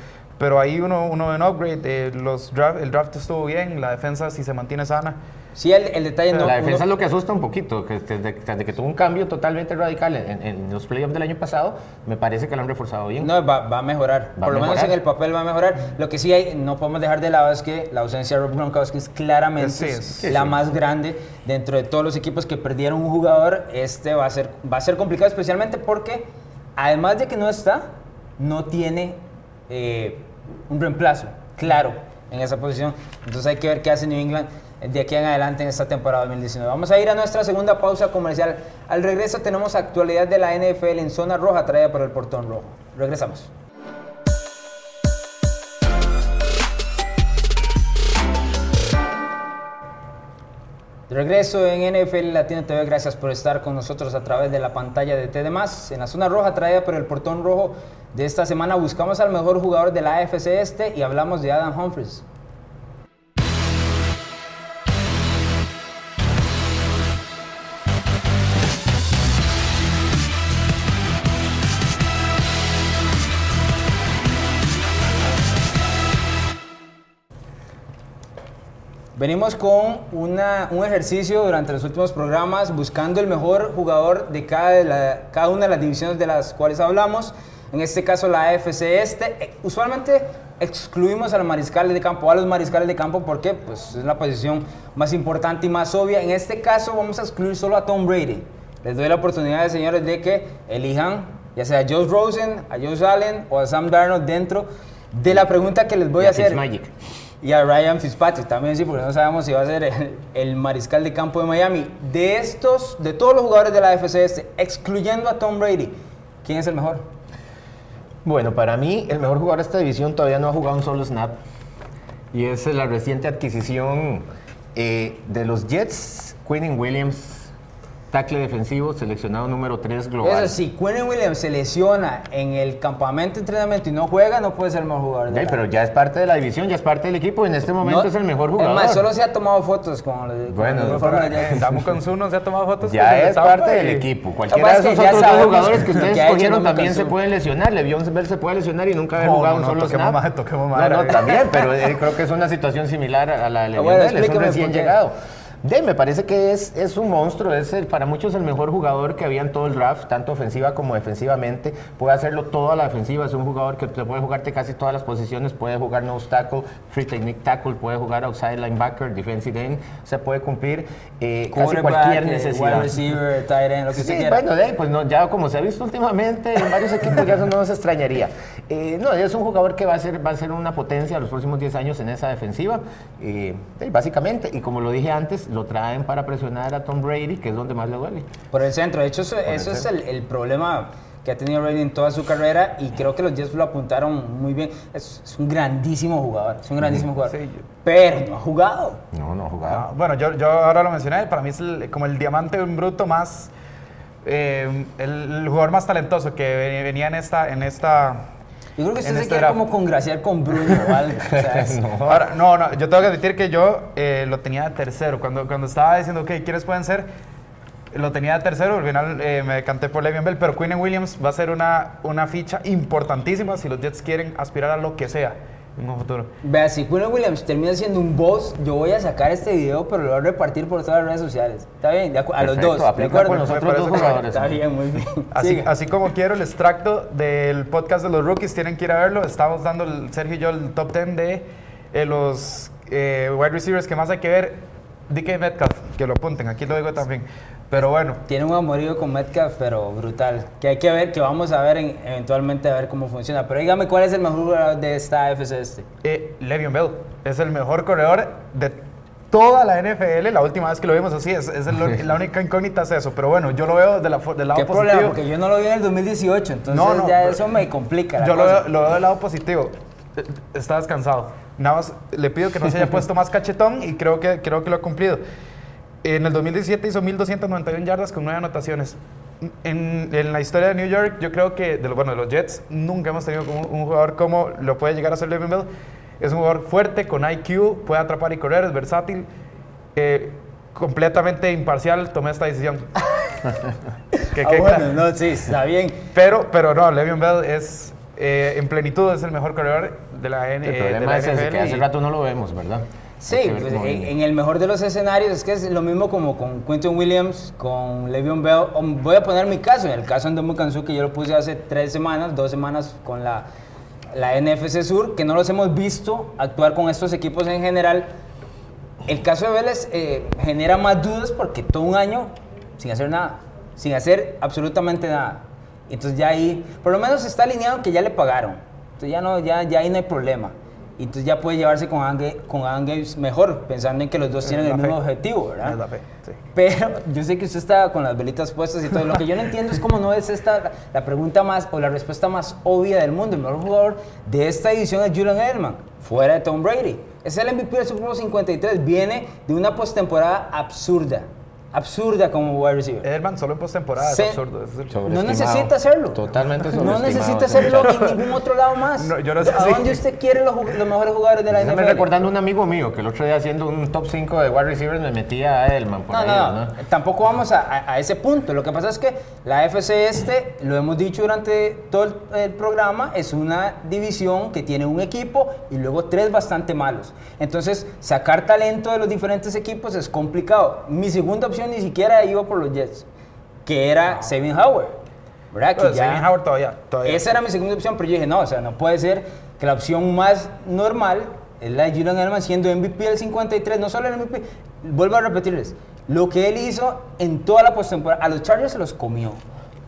pero ahí uno, uno ve un upgrade. eh, los draft, el draft estuvo bien, la defensa si se mantiene sana. Sí, el, el detalle no. la defensa uno- es lo que asusta un poquito, que desde, desde que tuvo un cambio totalmente radical en, en los playoffs del año pasado, me parece que lo han reforzado bien. No, va, va a mejorar. Va a Por lo menos en el papel va a mejorar. Lo que sí hay, no podemos dejar de lado es que la ausencia de Rob Gronkowski es claramente Sí, sí, la sí. más grande dentro de todos los equipos que perdieron un jugador. Este va a ser, va a ser complicado, especialmente porque además de que no está, no tiene eh, un reemplazo claro en esa posición. Entonces hay que ver qué hace New England de aquí en adelante en esta temporada 2019. Vamos a ir a nuestra segunda pausa comercial. Al regreso tenemos actualidad de la NFL en zona roja traída por el portón rojo. Regresamos. Regreso en NFL Latino TV, gracias por estar con nosotros a través de la pantalla de TD+. En la zona roja traída por el portón rojo de esta semana buscamos al mejor jugador de la AFC Este y hablamos de Adam Humphries. Venimos con una- un ejercicio durante los últimos programas buscando el mejor jugador de cada, de la- cada una de las divisiones de las cuales hablamos. En este caso la AFC Este. Eh, Usualmente excluimos a los mariscales de campo, a los mariscales de campo porque pues, es la posición más importante y más obvia. En este caso vamos a excluir solo a Tom Brady. Les doy la oportunidad, señores, de que elijan ya sea a Josh Rosen, a Josh Allen o a Sam Darnold dentro de la pregunta que les voy Y a hacer. Fitzmagic. Y a Ryan Fitzpatrick también, sí, porque no sabemos si va a ser el, el mariscal de campo de Miami. De estos, de todos los jugadores de la AFC este, excluyendo a Tom Brady, ¿quién es el mejor? Bueno, para mí el mejor jugador de esta división todavía no ha jugado un solo snap. Y es la reciente adquisición eh, de los Jets, Quinn Williams, tackle defensivo, seleccionado número 3 global. Eso sí, Quinn Williams se lesiona en el campamento de entrenamiento y no juega, no puede ser el mejor jugador de Ya, la pero ya es parte de la división, ya es parte del equipo y en este momento No, es el mejor jugador. Es más, solo se ha tomado fotos con, el- con Bueno, el no, eh, se ha tomado fotos. Ya con es parte del equipo. Cualquiera de esos otros dos jugadores que ustedes escogieron también se pueden lesionar. Le'Veon Bell se puede lesionar y nunca haber No, jugado no, un no, solo toquemos snap. no, no, también, pero eh, creo que es una situación similar a la de Le'Veon bueno, Bell. Es un recién llegado. De, me parece que es, es un monstruo, es el- para muchos el mejor jugador que había en todo el draft, tanto ofensiva como defensivamente. Puede hacerlo toda la defensiva, es un jugador que puede jugarte casi todas las posiciones, puede jugar nose tackle, free technique tackle, puede jugar outside linebacker, defensive end, se puede cumplir eh, casi cualquier eh, Wide necesidad. receiver, tight end, lo que Sí, usted quiera. bueno, de pues no, ya como se ha visto últimamente en varios equipos, ya eso no nos extrañaría. Eh, no, es un jugador que va a ser, va a ser una potencia los próximos 10 años en esa defensiva, eh, básicamente. Y como lo dije antes, lo traen para presionar a Tom Brady, que es donde más le duele. Por el centro. De hecho, eso, eso es el, el problema que ha tenido Brady en toda su carrera y creo que los Jets lo apuntaron muy bien. Es, es un grandísimo jugador, es un grandísimo jugador. Sí, yo- Pero no ha jugado. No, no ha jugado. Ah, bueno, yo, yo ahora lo mencioné, para mí es el- como el diamante en bruto más, eh, el, el jugador más talentoso que ve- venía en esta, en esta Yo creo que usted se quiere como congraciar con Bruno [laughs] o algo. o sea, es- Ahora, no, no, yo tengo que admitir que yo eh, lo tenía de tercero. Cuando, cuando estaba diciendo, ok, ¿quiénes pueden ser? Lo tenía de tercero, al final eh, me decanté por Le'Veon Bell, pero Quinn Williams va a ser una, una ficha importantísima si los Jets quieren aspirar a lo que sea en un futuro. Vea, si Quinn Williams termina siendo un boss, yo voy a sacar este video, pero lo voy a repartir por todas las redes sociales. ¿Está bien? A los Perfecto, dos. ¿De acuerdo? con los Me otros parece dos jugadores. Está bien, muy bien. Así, [laughs] así como quiero el extracto del podcast de los rookies, tienen que ir a verlo. Estamos dando, el, Sergio y yo, el top 10 de eh, los eh, wide receivers que más hay que ver. DK Metcalf, que lo apunten, aquí lo digo también. Pero bueno, Tiene un amorío con Metcalf, pero brutal. Que hay que ver, que vamos a ver en- eventualmente a ver cómo funciona. Pero dígame cuál es el mejor jugador de esta AFC este. eh, Le'Veon Bell es el mejor corredor de toda la NFL. La última vez que lo vimos así, es, es el- [laughs] la única incógnita es eso. Pero bueno, yo lo veo de la, del lado ¿Qué positivo. problema? Porque yo no lo vi en el 2018, entonces No, no, ya eso me complica la Yo lo cosa. veo, lo veo del lado positivo. Eh, Está descansado. Nada más le pido que no se haya [laughs] puesto más cachetón y creo que, creo que lo ha cumplido. En el 2017 hizo 1.291 yardas con 9 anotaciones. En, en la historia de New York, yo creo que, de, lo- bueno, de los Jets, nunca hemos tenido un, un jugador como lo puede llegar a ser Le'Veon Bell. Es un jugador fuerte, con IQ, puede atrapar y correr, es versátil. eh, completamente imparcial, tomé esta decisión. [laughs] Que Ah, bueno, no, sí, está bien. Pero, pero no, Le'Veon Bell es, eh, en plenitud, es el mejor corredor de la, N, El eh, de problema la es NFL que hace rato no lo vemos, ¿verdad? Sí, pues, en, en el mejor de los escenarios es que es lo mismo como con Quentin Williams, con Le'Veon Bell. Voy a poner mi caso, en el caso de Kansu, que yo lo puse hace tres semanas, dos semanas con la, la NFC Sur, que no los hemos visto actuar con estos equipos en general. El caso de Vélez eh, genera más dudas porque todo un año sin hacer nada, sin hacer absolutamente nada. Entonces ya ahí, por lo menos está alineado que ya le pagaron. Entonces ya, no, ya, ya ahí no hay problema. Y entonces ya puede llevarse con Ga- con Gates mejor, pensando en que los dos tienen la el mismo objetivo, ¿verdad? La fe, sí. Pero yo sé que usted está con las velitas puestas y todo. Lo que yo no entiendo es cómo no es esta la pregunta más o la respuesta más obvia del mundo. El mejor jugador de esta edición es Julian Edelman, fuera de Tom Brady. Es el MVP del Super Bowl 53. Viene de una postemporada absurda. Absurda como wide receiver. Edelman solo en postemporada Sí. es absurdo. es No necesita hacerlo. Totalmente No necesita hacerlo en ningún otro lado más. No, yo no sé ¿A si- dónde usted quiere los, mejores jugadores de la NFL? recordando un amigo mío que el otro día haciendo un top 5 de wide receivers me metía a Edelman por No, ahí, no, ¿no? no, tampoco vamos a, a- a ese punto. Lo que pasa es que la FC este, lo hemos dicho durante todo el, el programa, es una división que tiene un equipo y luego tres bastante malos. Entonces, sacar talento de los diferentes equipos es complicado. Mi segunda opción ni siquiera iba por los Jets, que era Sabin Howard. ¿Verdad? Que ya- Howard todavía. todavía. esa era mi segunda opción, pero yo dije, no, o sea, no puede ser que la opción más normal es la de Julian Edelman siendo MVP del 53, no solo el MVP, vuelvo a repetirles, lo que él hizo en toda la postemporada, a los Chargers se los comió,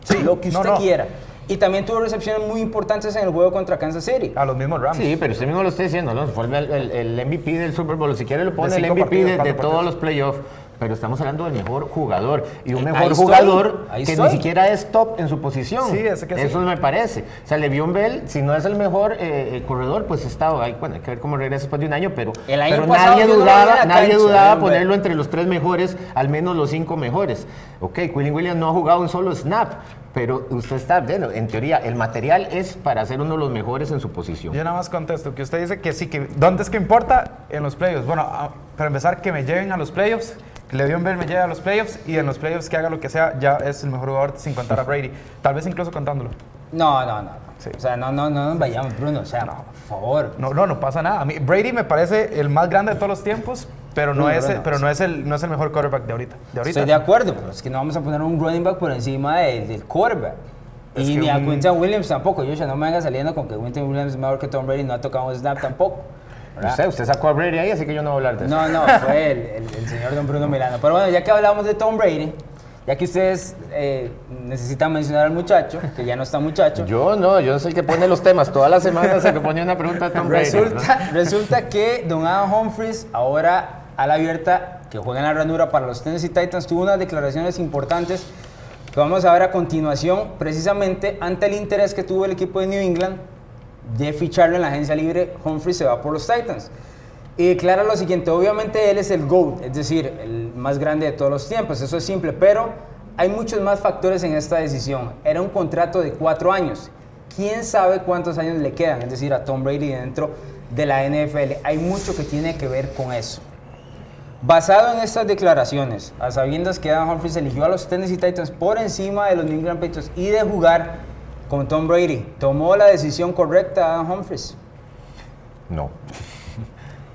Sí, lo que no, usted no. quiera. Y también tuvo recepciones muy importantes en el juego contra Kansas City. A los mismos Rams. Sí, pero usted mismo lo está diciendo, ¿no? Fue el, el- el MVP del Super Bowl. Si quiere lo pone el MVP partidos, de, de todos los playoffs. Pero estamos hablando del mejor jugador. Y un Eh, mejor ahí estoy, jugador ahí que estoy. ni siquiera es top en su posición. Sí, ese que sí. Eso me parece. O sea, Le'Veon Bell, si no es el mejor eh, eh, corredor, pues está ahí. Bueno, hay que ver cómo regresa después de un año. Pero, El año pero nadie no dudaba, nadie cancha, dudaba Bell. ponerlo entre los tres mejores, al menos los cinco mejores. Ok, Quillen Williams no ha jugado un solo snap. Pero usted está, bueno, en teoría, el material es para ser uno de los mejores en su posición. Yo nada más contesto que usted dice que sí, que ¿dónde es que importa? En los playoffs. Bueno, a- para empezar, que me lleven a los playoffs, Le'Veon Bell me lleve a los playoffs y en los playoffs que haga lo que sea, ya es el mejor jugador sin contar a Brady. Tal vez incluso contándolo. No, no, no. no. Sí. O sea, no, no, no nos vayamos, Bruno. O sea, por favor. No, no, no pasa nada. A mí, Brady me parece el más grande de todos los tiempos, pero no, No, es, no, el, no. pero no es el, no es el mejor quarterback de ahorita. De ahorita. Estoy de acuerdo, pero es que no vamos a poner un running back por encima del, del quarterback. Es y ni a un- Quinton Williams tampoco. Yo ya no me venga saliendo con que Quinton Williams es mejor que Tom Brady, no ha tocado un snap tampoco. ¿Verdad? Usted, usted sacó a Brady ahí, así que yo no voy a hablar de eso. No, no, fue el, el- el señor Don Bruno Milano. Pero bueno, ya que hablamos de Tom Brady, ya que ustedes eh, necesitan mencionar al muchacho, que ya no está muchacho, Yo no, yo soy el que pone los temas. Todas las semanas se me pone una pregunta de Tom Brady. ¿no? Resulta, resulta que Don Adam Humphries, ahora a la abierta, que juega en la ranura para los Tennessee Titans, tuvo unas declaraciones importantes que vamos a ver a continuación, precisamente ante el interés que tuvo el equipo de New England de ficharlo en la agencia libre, Humphries se va por los Titans. Y declara lo siguiente, obviamente él es el GOAT, es decir, el más grande de todos los tiempos, eso es simple, pero hay muchos más factores en esta decisión. Era un contrato de cuatro años, quién sabe cuántos años le quedan, es decir, a Tom Brady dentro de la NFL. Hay mucho que tiene que ver con eso. Basado en estas declaraciones, a sabiendas que Adam Humphries eligió a los Tennessee Titans por encima de los New England Patriots y de jugar con Tom Brady, ¿tomó la decisión correcta Adam Humphries? No. [laughs]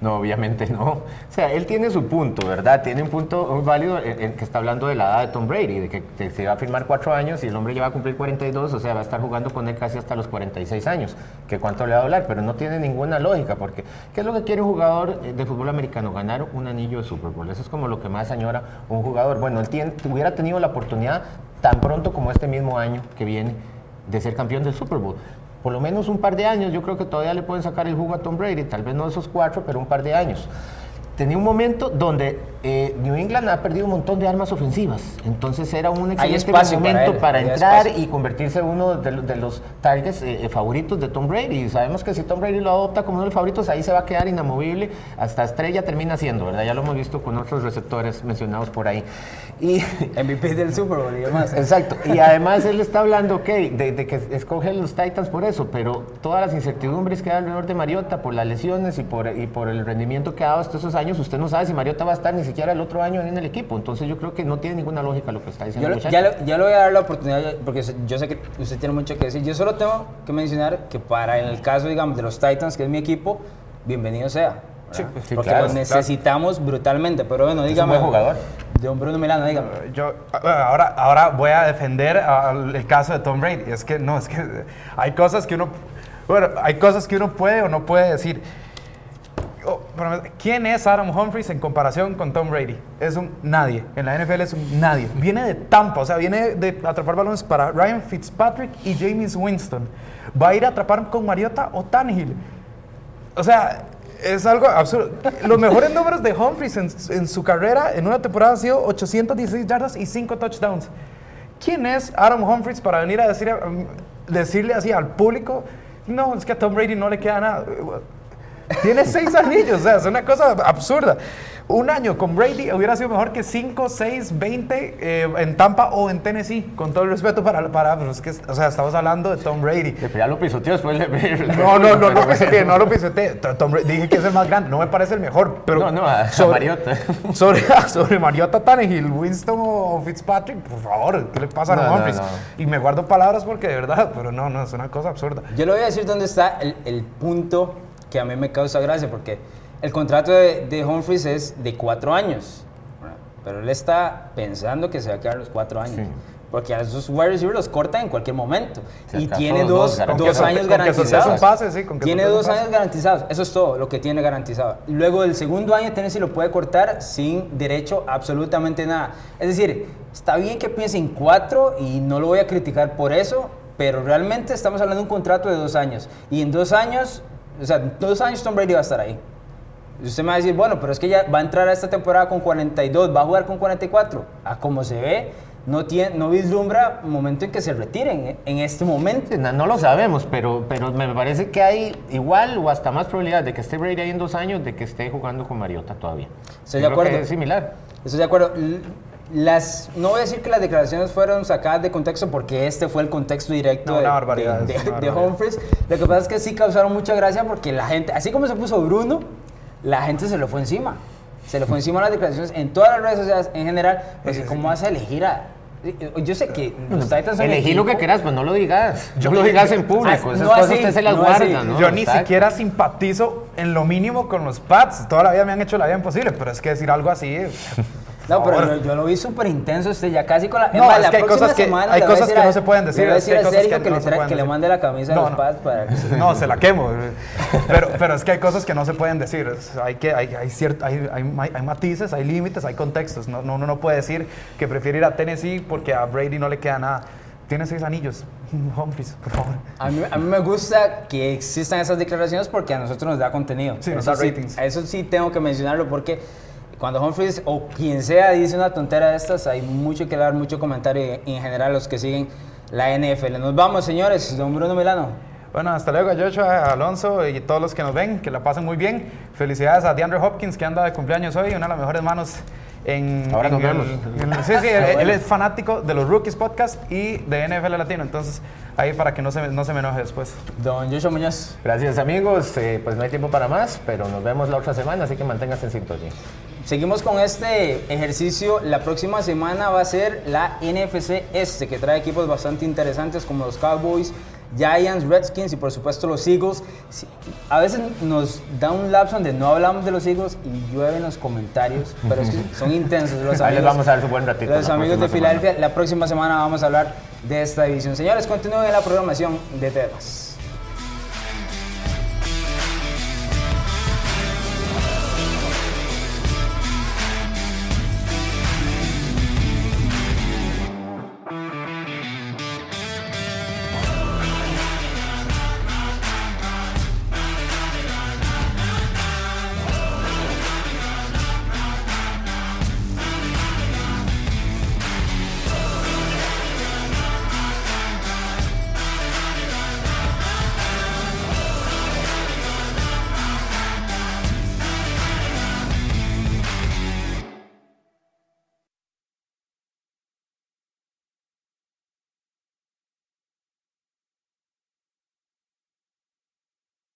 No, obviamente no. O sea, él tiene su punto, ¿verdad? Tiene un punto válido en, en que está hablando de la edad de Tom Brady, de que se va a firmar cuatro años y el hombre ya va a cumplir 42, o sea, va a estar jugando con él casi hasta los 46 años. Que cuánto le va a hablar, pero no tiene ninguna lógica, porque ¿qué es lo que quiere un jugador eh, de fútbol americano? Ganar un anillo de Super Bowl. Eso es como lo que más añora un jugador. Bueno, él hubiera tenido la oportunidad tan pronto como este mismo año que viene de ser campeón del Super Bowl. Por lo menos un par de años, yo creo que todavía le pueden sacar el jugo a Tom Brady, tal vez no esos cuatro, pero un par de años. Tenía un momento donde eh, New England ha perdido un montón de armas ofensivas, entonces era un excelente para momento para, entrar espacio. y convertirse en uno de, los- de los targets eh, eh, favoritos de Tom Brady. Y sabemos que si Tom Brady lo adopta como uno de los favoritos, ahí se va a quedar inamovible, hasta estrella termina siendo, ¿verdad? Ya lo hemos visto con otros receptores mencionados por ahí. Y [laughs] MVP del Super Bowl y demás. Exacto. Y además él está hablando, ok, de, de que escoge los Titans por eso, pero todas las incertidumbres que hay alrededor de Mariota por las lesiones y por, y por el rendimiento que ha dado estos esos años, usted no sabe si Mariota va a estar ni siquiera el otro año en el equipo. Entonces yo creo que no tiene ninguna lógica lo que está diciendo Yo el muchacho. ya, le, ya le voy a dar la oportunidad, porque yo sé que usted tiene mucho que decir. Yo solo tengo que mencionar que para en el caso, digamos, de los Titans, que es mi equipo, bienvenido sea. ¿verdad? sí, porque claro, lo necesitamos brutalmente. Pero bueno, un dígame. buen jugador. De un Bruno Milano, dígame. Yo ah, ahora, ahora voy a defender al- el caso de Tom Brady. Es que no, es que hay cosas que uno, bueno, hay cosas que uno puede o no puede decir. Oh, ¿Quién es Adam Humphries en comparación con Tom Brady? Es un nadie. En la NFL es un nadie. Viene de Tampa, o sea, viene de atrapar balones para Ryan Fitzpatrick y James Winston. Va a ir a atrapar con Mariota o Tannehill. O sea, es algo absurdo. Los mejores números de Humphries en, en su carrera en una temporada han sido 816 yardas y 5 touchdowns. ¿Quién es Adam Humphries para venir a decir, um, decirle así al público? No, es que a Tom Brady no le queda nada. Tiene seis anillos, o sea, es una cosa absurda. Un año con Brady hubiera sido mejor que 5, 6, 20 eh, en Tampa o en Tennessee, con todo el respeto para, para pero es que, o sea, estamos hablando de Tom Brady. Ya lo pisoteó después de. No, no, no, no pisoteé, no lo pisoteé. Tom Brady- dije que es el más grande, no me parece el mejor, pero... No, no, a- a Mariota. Sobre, [laughs] sobre Mariota Tannehill, Winston o Fitzpatrick, por favor, ¿qué le pasa a no, Humphries? no. Y me guardo palabras porque de verdad, pero no, no, es una cosa absurda. Yo le voy a decir dónde está el, el punto que a mí me causa gracia, porque el contrato de, de Humphries es de cuatro años, ¿verdad? pero él está pensando que se va a quedar los cuatro años. Sí. Porque a esos wide receivers los corta en cualquier momento. Si y tiene dos, dos, años garantizados. soltes un pase, sí, con que tiene dos pase. años garantizados. Eso es todo lo que tiene garantizado. Luego el segundo año Tennessee lo puede cortar sin derecho a absolutamente nada. Es decir, está bien que piense en cuatro y no lo voy a criticar por eso, pero realmente estamos hablando de un contrato de dos años. Y en dos años, o sea, en dos años Tom Brady va a estar ahí. Y usted me va a decir, bueno, pero es que ya va a entrar a esta temporada con 42, va a jugar con 44. A como se ve, no, tiene, no vislumbra momento en que se retiren ¿eh? en este momento. No, no lo sabemos, pero, pero me parece que hay igual o hasta más probabilidad de que esté Brady ahí en dos años de que esté jugando con Mariota todavía. Estoy Yo de creo que acuerdo. Es similar. Estoy de acuerdo. Las, no voy a decir que las declaraciones fueron sacadas de contexto porque este fue el contexto directo No, de, barbaridad, de- de- de. Humphries. Lo que pasa es que sí causaron mucha gracia porque la gente, así como se puso Bruno, la gente se le fue encima. Se le fue encima las declaraciones en todas las redes sociales en general. Pues, ¿Cómo vas a elegir a.? Yo sé que los Titans son Elegí lo que quieras, pues no lo digas. [laughs] Yo lo digas en público. Ah, Esas no cosas así, usted se las no así. guarda, ¿no? Yo ni siquiera simpatizo en lo mínimo con los Pats. Toda la vida me han hecho la vida imposible, pero es que decir algo así. No, pero yo, yo lo vi súper intenso usted ya casi con la. No, es que hay próxima cosas que- semana hay a cosas que a- no se pueden decir, Le voy a es que decir a Sergio que que, no le, que le mande la camisa No, de los no. Para que [laughs] No, se la quemo. Pero, pero es que hay cosas que no se pueden decir. Hay, que, hay, hay, ciert- hay, hay- hay matices, hay límites, hay contextos. No, no, uno no puede decir que prefiere ir a Tennessee porque a Brady no le queda nada. Tiene seis anillos. [laughs] Humphries, por favor. A mí, a mí me gusta que existan esas declaraciones porque a nosotros nos da contenido. Sí, nos da sí, ratings. eso sí tengo que mencionarlo porque cuando Humphries o quien sea dice una tontera de estas, hay mucho que dar, mucho comentario y en general los que siguen la NFL. Nos vamos, señores. Don Bruno Milano. Bueno, hasta luego, Joshua, a Alonso y todos los que nos ven, que la pasen muy bien. Felicidades a DeAndre Hopkins, que anda de cumpleaños hoy, una de las mejores manos en... Ahora en nos el- vemos. en el- sí, sí, él, él es fanático de los Rookies Podcast y de NFL Latino, entonces ahí para que no se, no se me enoje después. Don Joshua Muñoz. Gracias amigos, Eh, pues no hay tiempo para más, pero nos vemos la otra semana, así que manténganse en sintonía. Seguimos con este ejercicio. La próxima semana va a ser la NFC Este, que trae equipos bastante interesantes como los Cowboys, Giants, Redskins y por supuesto los Eagles. A veces nos da un lapso donde no hablamos de los Eagles y llueven los comentarios, pero es que [laughs] son intensos los amigos. Ahí les vamos a dar su buen ratito. Los amigos de. Filadelfia, la próxima semana vamos a hablar de esta división. Señores, continúen en la programación de temas.